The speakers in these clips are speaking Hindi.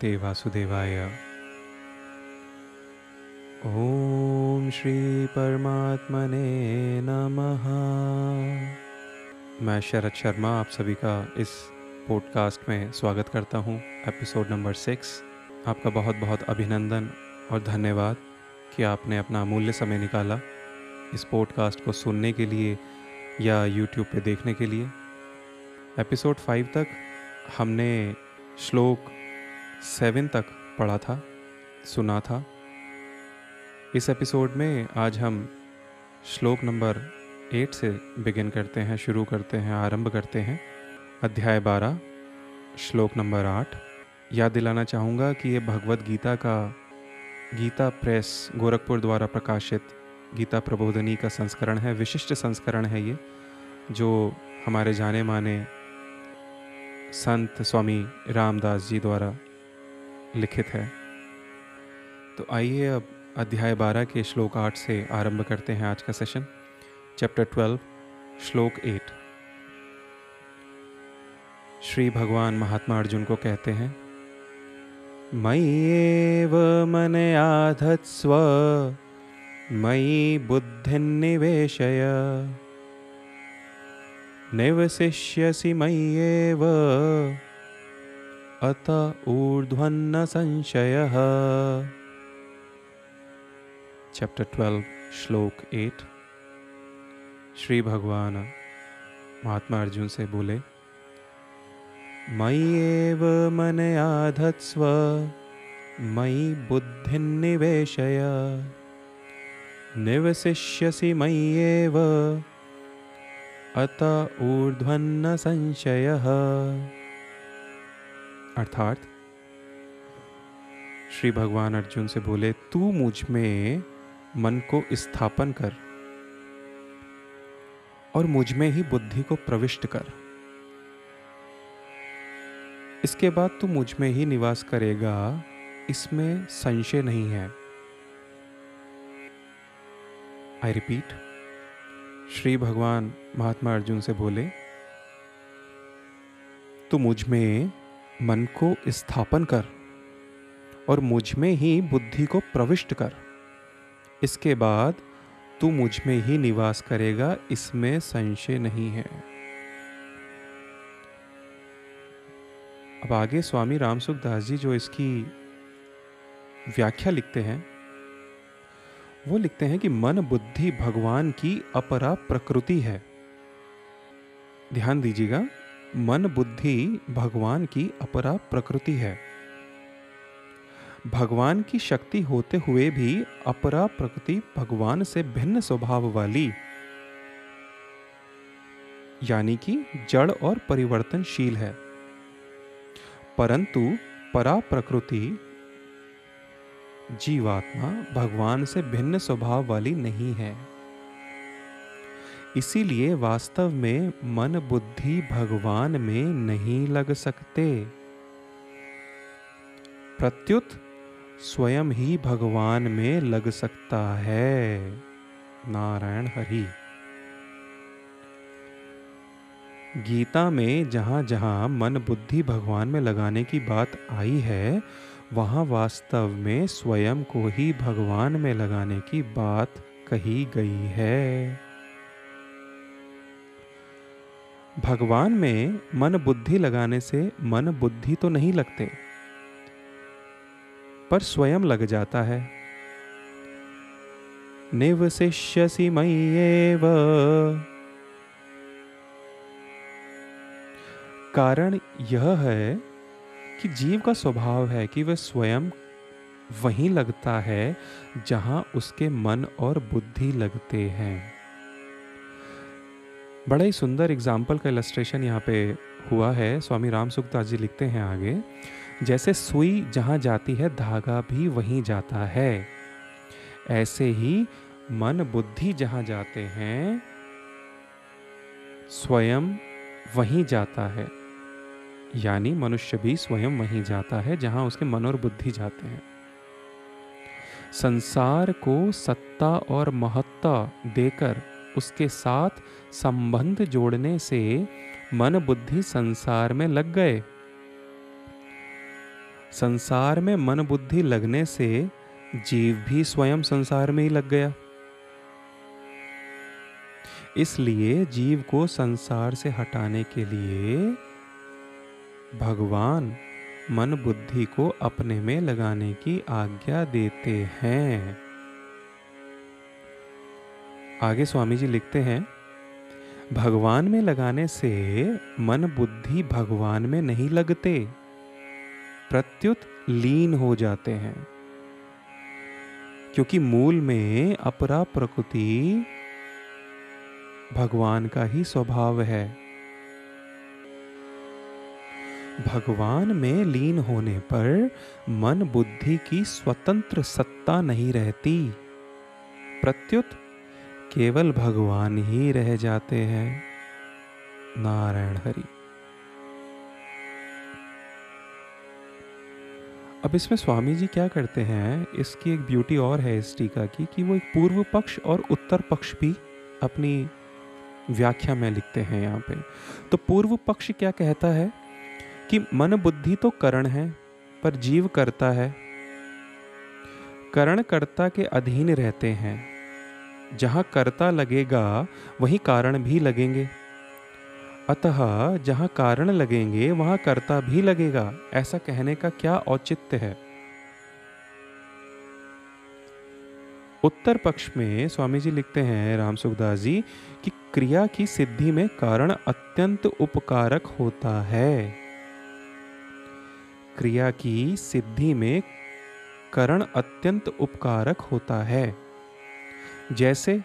भगवते वासुदेवाय। ओम श्री परमात्मने नमः। मैं शरद शर्मा, आप सभी का इस पॉडकास्ट में स्वागत करता हूँ एपिसोड नंबर सिक्स आपका बहुत बहुत अभिनंदन और धन्यवाद कि आपने अपना अमूल्य समय निकाला इस पॉडकास्ट को सुनने के लिए या यूट्यूब पे देखने के लिए। एपिसोड फाइव तक हमने श्लोक सेवन तक पढ़ा था, सुना था। इस एपिसोड में आज हम श्लोक नंबर एट से बिगिन करते हैं, शुरू करते हैं, आरंभ करते हैं। अध्याय बारह, श्लोक नंबर आठ। याद दिलाना चाहूँगा कि ये भगवत गीता का, गीता प्रेस गोरखपुर द्वारा प्रकाशित गीता प्रबोधनी का संस्करण है, विशिष्ट संस्करण है ये, जो हमारे जाने माने संत स्वामी रामदास जी द्वारा लिखित है। तो आइए अब अध्याय बारह के श्लोक आठ से आरंभ करते हैं आज का सेशन चैप्टर ट्वेल्व श्लोक एट श्री भगवान महात्मा अर्जुन को कहते हैं मय्येव मन आधत्स्व, मयि बुद्धि निवेशय निवशिष्यसि मय्येव अत ऊर्ध्वन्न संशयः। चैप्टर ट्वेल्व श्लोक एट श्री भगवान, महात्मा अर्जुन से बोले, मयि एव मन आधत्स्व, मयि बुद्धि निवेशय निवशिष्यसि मयि एव। अत ऊर्ध्वन्न संशय। अर्थात श्री भगवान अर्जुन से बोले, तू मुझमें मन को स्थापन कर और मुझमें ही बुद्धि को प्रविष्ट कर। इसके बाद तू मुझमें ही निवास करेगा, इसमें संशय नहीं है। आई रिपीट श्री भगवान महात्मा अर्जुन से बोले, तू मुझमें मन को स्थापन कर और मुझमें ही बुद्धि को प्रविष्ट कर। इसके बाद तू मुझमें ही निवास करेगा, इसमें संशय नहीं है। अब आगे स्वामी रामसुख दास जी जो इसकी व्याख्या लिखते हैं, वो लिखते हैं कि मन बुद्धि भगवान की अपरा प्रकृति है। ध्यान दीजिएगा। मन बुद्धि भगवान की अपरा प्रकृति है। भगवान की शक्ति होते हुए भी अपरा प्रकृति भगवान से भिन्न स्वभाव वाली। यानी कि जड़ और परिवर्तनशील है। परंतु परा प्रकृति जीवात्मा भगवान से भिन्न स्वभाव वाली नहीं है। इसीलिए वास्तव में मन बुद्धि भगवान में नहीं लग सकते। प्रत्युत स्वयं ही भगवान में लग सकता है। नारायण हरि। गीता में जहाँ जहाँ मन बुद्धि भगवान में लगाने की बात आई है, वहाँ वास्तव में स्वयं को ही भगवान में लगाने की बात कही गई है। भगवान में मन बुद्धि लगाने से मन बुद्धि तो नहीं लगते, पर स्वयं लग जाता है। निवशिष्यसि मय्येव कारण यह है कि जीव का स्वभाव है कि वह स्वयं वहीं लगता है जहाँ उसके मन और बुद्धि लगते हैं। बड़ा ही सुंदर एग्ज़ाम्पल का इलस्ट्रेशन यहाँ पे हुआ है। स्वामी राम सुखदास जी लिखते हैं आगे। जैसे सुई जहाँ जाती है, धागा भी वहीं जाता है। ऐसे ही मन बुद्धि जहाँ जाते हैं, स्वयं वहीं जाता है। यानी मनुष्य भी स्वयं वहीं जाता है, जहाँ उसके मन और बुद्धि जाते हैं। संसार को सत्ता और महत्ता देकर उसके साथ संबंध जोड़ने से मन बुद्धि संसार में लग गए। संसार में मन बुद्धि लगने से जीव भी स्वयं संसार में ही लग गया। इसलिए जीव को संसार से हटाने के लिए भगवान मन बुद्धि को अपने में लगाने की आज्ञा देते हैं। आगे स्वामी जी लिखते हैं, भगवान में लगाने से मन बुद्धि भगवान में नहीं लगते, प्रत्युत लीन हो जाते हैं। क्योंकि मूल में अपरा प्रकृति भगवान का ही स्वभाव है। भगवान में लीन होने पर मन बुद्धि की स्वतंत्र सत्ता नहीं रहती। प्रत्युत केवल भगवान ही रह जाते हैं। नारायण हरि। अब इसमें स्वामी जी क्या करते हैं, इसकी एक ब्यूटी और है इस टीका की, कि वो एक पूर्व पक्ष और उत्तर पक्ष भी अपनी व्याख्या में लिखते हैं यहाँ पे। तो पूर्व पक्ष क्या कहता है, कि मन बुद्धि तो करण है, पर जीव करता है। करण कर्ता के अधीन रहते हैं। जहाँ कर्ता लगेगा, वहीं कारण भी लगेंगे। अतः जहाँ कारण लगेंगे, वहाँ कर्ता भी लगेगा। ऐसा कहने का क्या औचित्य है? उत्तर पक्ष में स्वामी जी लिखते हैं, राम सुखदास जी, कि क्रिया की सिद्धि में कारण अत्यंत उपकारक होता है। क्रिया की सिद्धि में करण अत्यंत उपकारक होता है। जैसे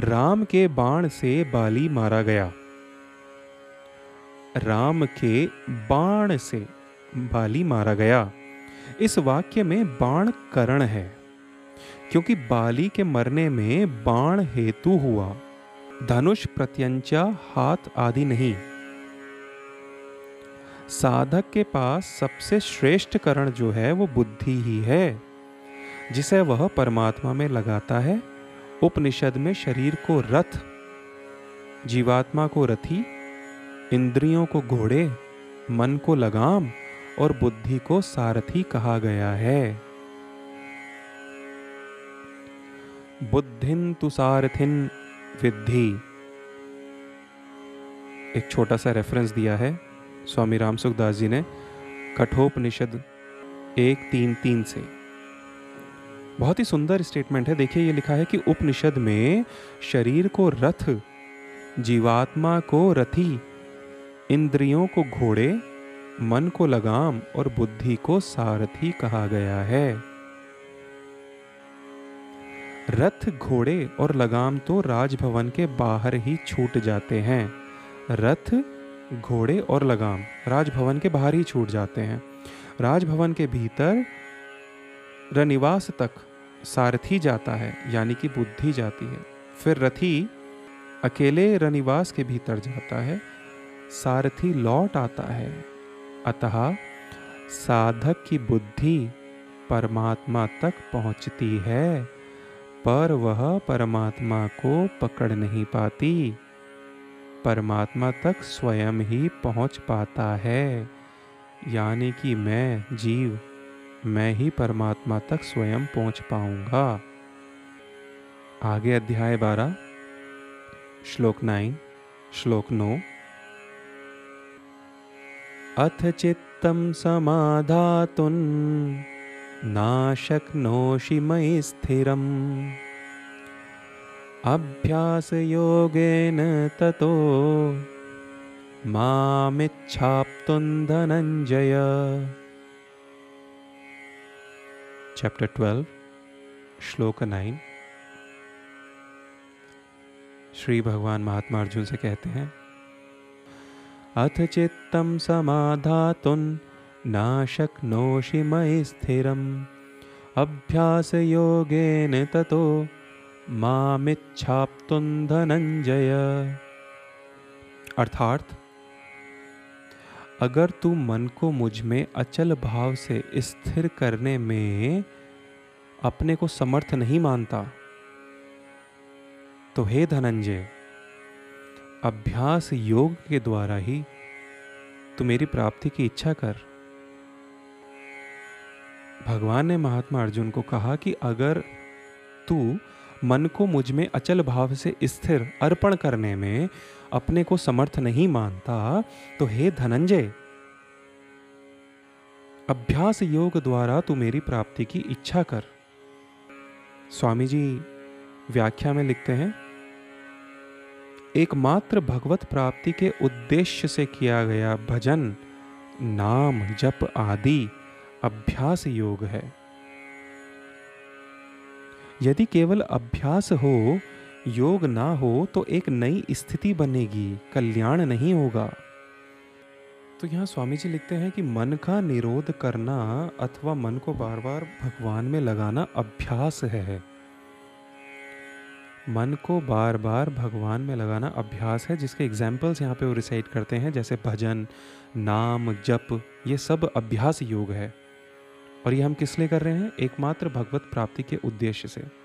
राम के बाण से बाली मारा गया। राम के बाण से बाली मारा गया। इस वाक्य में बाण करण है, क्योंकि बाली के मरने में बाण हेतु हुआ। धनुष प्रत्यंचा, हाथ आदि नहीं। साधक के पास सबसे श्रेष्ठ करण जो है, वो बुद्धि ही है। जिसे वह परमात्मा में लगाता है, उपनिषद में शरीर को रथ, जीवात्मा को रथी, इंद्रियों को घोड़े, मन को लगाम और बुद्धि को सारथी कहा गया है। बुद्धिन तु सारथिन विद्धि। एक छोटा सा रेफरेंस दिया है, स्वामी राम सुखदास जी ने कठोपनिषद एक तीन तीन से। बहुत ही सुंदर स्टेटमेंट है। देखिए, ये लिखा है कि उपनिषद में शरीर को रथ, जीवात्मा को रथी, इंद्रियों को घोड़े, मन को लगाम और बुद्धि को सारथी कहा गया है। रथ, घोड़े और लगाम तो राजभवन के बाहर ही छूट जाते हैं। रथ, घोड़े और लगाम राजभवन के बाहर ही छूट जाते हैं। राजभवन के भीतर रनिवास तक सारथी जाता है, यानी कि बुद्धि जाती है। फिर रथी अकेले रनिवास के भीतर जाता है, सारथी लौट आता है। अतः साधक की बुद्धि परमात्मा तक पहुँचती है, पर वह परमात्मा को पकड़ नहीं पाती। परमात्मा तक स्वयं ही पहुँच पाता है, यानी कि मैं, जीव मैं ही परमात्मा तक स्वयं पहुँच पाऊँगा। आगे अध्याय बारह, श्लोक नाइन, श्लोक नौ। अथ चित्तम समाधातुन, नाशक्नोषि मयि स्थिरम्। अभ्यासयोगेन ततो मामिच्छाप्तुं धनञ्जय। चैप्टर ट्वेल्व श्लोक नाइन श्री भगवान महात्मा अर्जुन से कहते हैं, अथ चित्तम समाधातुन ना शक्नोषि मयि स्थिरम। अभ्यास योगेन ततो मामिच्छाप्तुन धनंजय अर्थात अगर तू मन को मुझमें अचल भाव से स्थिर करने में अपने को समर्थ नहीं मानता तो हे धनंजय, अभ्यास योग के द्वारा ही तू मेरी प्राप्ति की इच्छा कर। भगवान ने महात्मा अर्जुन को कहा कि अगर तू मन को मुझमें अचल भाव से स्थिर अर्पण करने में अपने को समर्थ नहीं मानता तो हे धनंजय, अभ्यास योग द्वारा तू मेरी प्राप्ति की इच्छा कर। स्वामी जी, व्याख्या में लिखते हैं, एकमात्र भगवत प्राप्ति के उद्देश्य से किया गया भजन, नाम, जप आदि अभ्यास योग है। यदि केवल अभ्यास हो योग ना हो तो एक नई स्थिति बनेगी, कल्याण नहीं होगा। तो यहाँ स्वामी जी लिखते हैं कि मन का निरोध करना अथवा मन को बार बार भगवान में लगाना अभ्यास है। मन को बार बार भगवान में लगाना अभ्यास है, जिसके एग्जाम्पल्स यहाँ पे वो रिसाइट करते हैं, जैसे भजन, नाम, जप, ये सब अभ्यास योग है। और ये हम किस लिए कर रहे हैं? एकमात्र भगवत प्राप्ति के उद्देश्य से।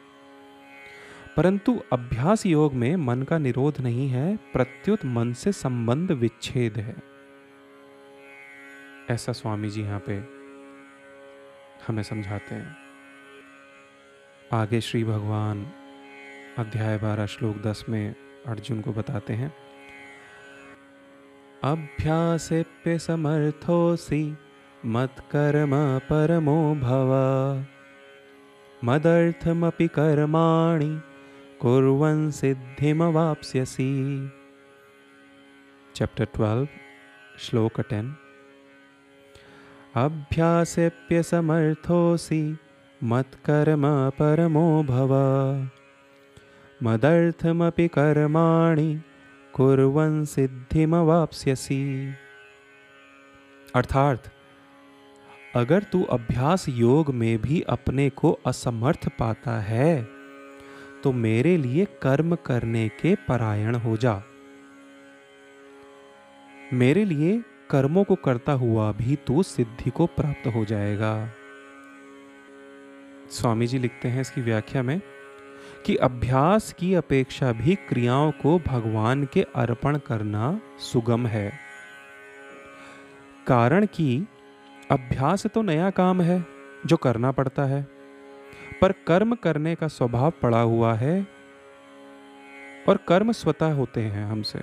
परंतु अभ्यास योग में मन का निरोध नहीं है, प्रत्युत मन से संबंध विच्छेद है। ऐसा स्वामी जी यहाँ पे हमें समझाते हैं। आगे श्री भगवान अध्याय बारह श्लोक दस में अर्जुन को बताते हैं। अभ्यासेप्य मत कर्म परमो भव। मदर्थमपि कर्माणि कुर्वन् सिद्धिमवाप्स्यसि। चैप्टर ट्वेल्व श्लोक टेन अभ्यासेप्यसमर्थोऽसि मत्कर्म परमो भव। मदर्थमपि कर्माणि, कुर्वन् सिद्धिमवाप्स्यसि। अर्थात, अगर तू अभ्यास योग में भी अपने को असमर्थ पाता है तो मेरे लिए कर्म करने के परायण हो जा। मेरे लिए कर्मों को करता हुआ भी तू सिद्धि को प्राप्त हो जाएगा। स्वामी जी लिखते हैं इसकी व्याख्या में कि अभ्यास की अपेक्षा भी क्रियाओं को भगवान के अर्पण करना सुगम है। कारण कि अभ्यास तो नया काम है, जो करना पड़ता है। पर कर्म करने का स्वभाव पड़ा हुआ है और कर्म स्वतः होते हैं हमसे।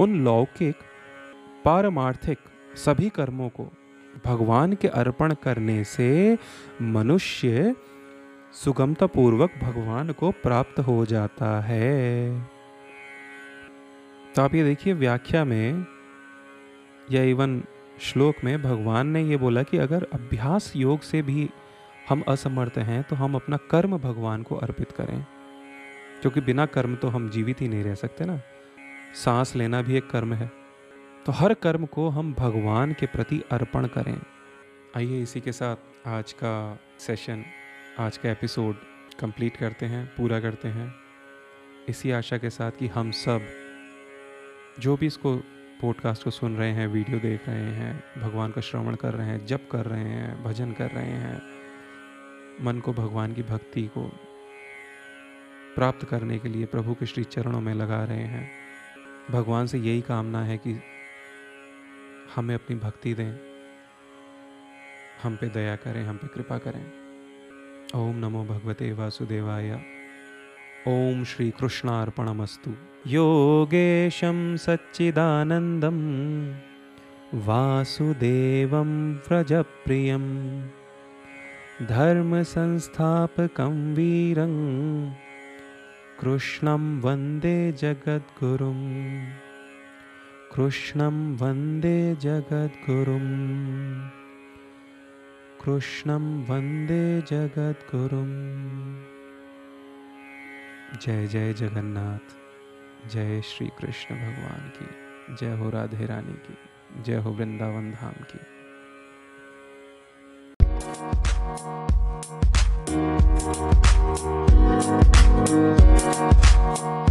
उन लौकिक, पारमार्थिक सभी कर्मों को भगवान के अर्पण करने से मनुष्य सुगमता पूर्वक भगवान को प्राप्त हो जाता है। तो आप ये देखिए व्याख्या में या इवन श्लोक में भगवान ने ये बोला कि अगर अभ्यास योग से भी हम असमर्थ हैं तो हम अपना कर्म भगवान को अर्पित करें। क्योंकि बिना कर्म तो हम जीवित ही नहीं रह सकते ना। सांस लेना भी एक कर्म है। तो हर कर्म को हम भगवान के प्रति अर्पण करें। आइए इसी के साथ आज का सेशन आज का एपिसोड कंप्लीट करते हैं, पूरा करते हैं। इसी आशा के साथ कि हम सब जो भी इसको पॉडकास्ट को सुन रहे हैं वीडियो देख रहे हैं, भगवान का श्रवण कर रहे हैं, जप कर रहे हैं, भजन कर रहे हैं मन को भगवान की भक्ति को प्राप्त करने के लिए प्रभु के श्री चरणों में लगा रहे हैं। भगवान से यही कामना है कि हमें अपनी भक्ति दें। हम पे दया करें, हम पे कृपा करें। ओम नमो भगवते वासुदेवाय। ओम श्री कृष्णार्पणमस्तु। योगेशं सच्चिदानन्दं। वासुदेवं व्रजप्रियं धर्मसंस्थापकं वीरं कृष्णं वंदे जगद्गुरुम्। कृष्णं वंदे जगद्गुरुम्। कृष्णं वंदे जगद्गुरुम्। जय जय जगन्नाथ। जय श्री कृष्ण भगवान की। जय हो राधे रानी की। जय हो वृंदावन धाम की। Thank you.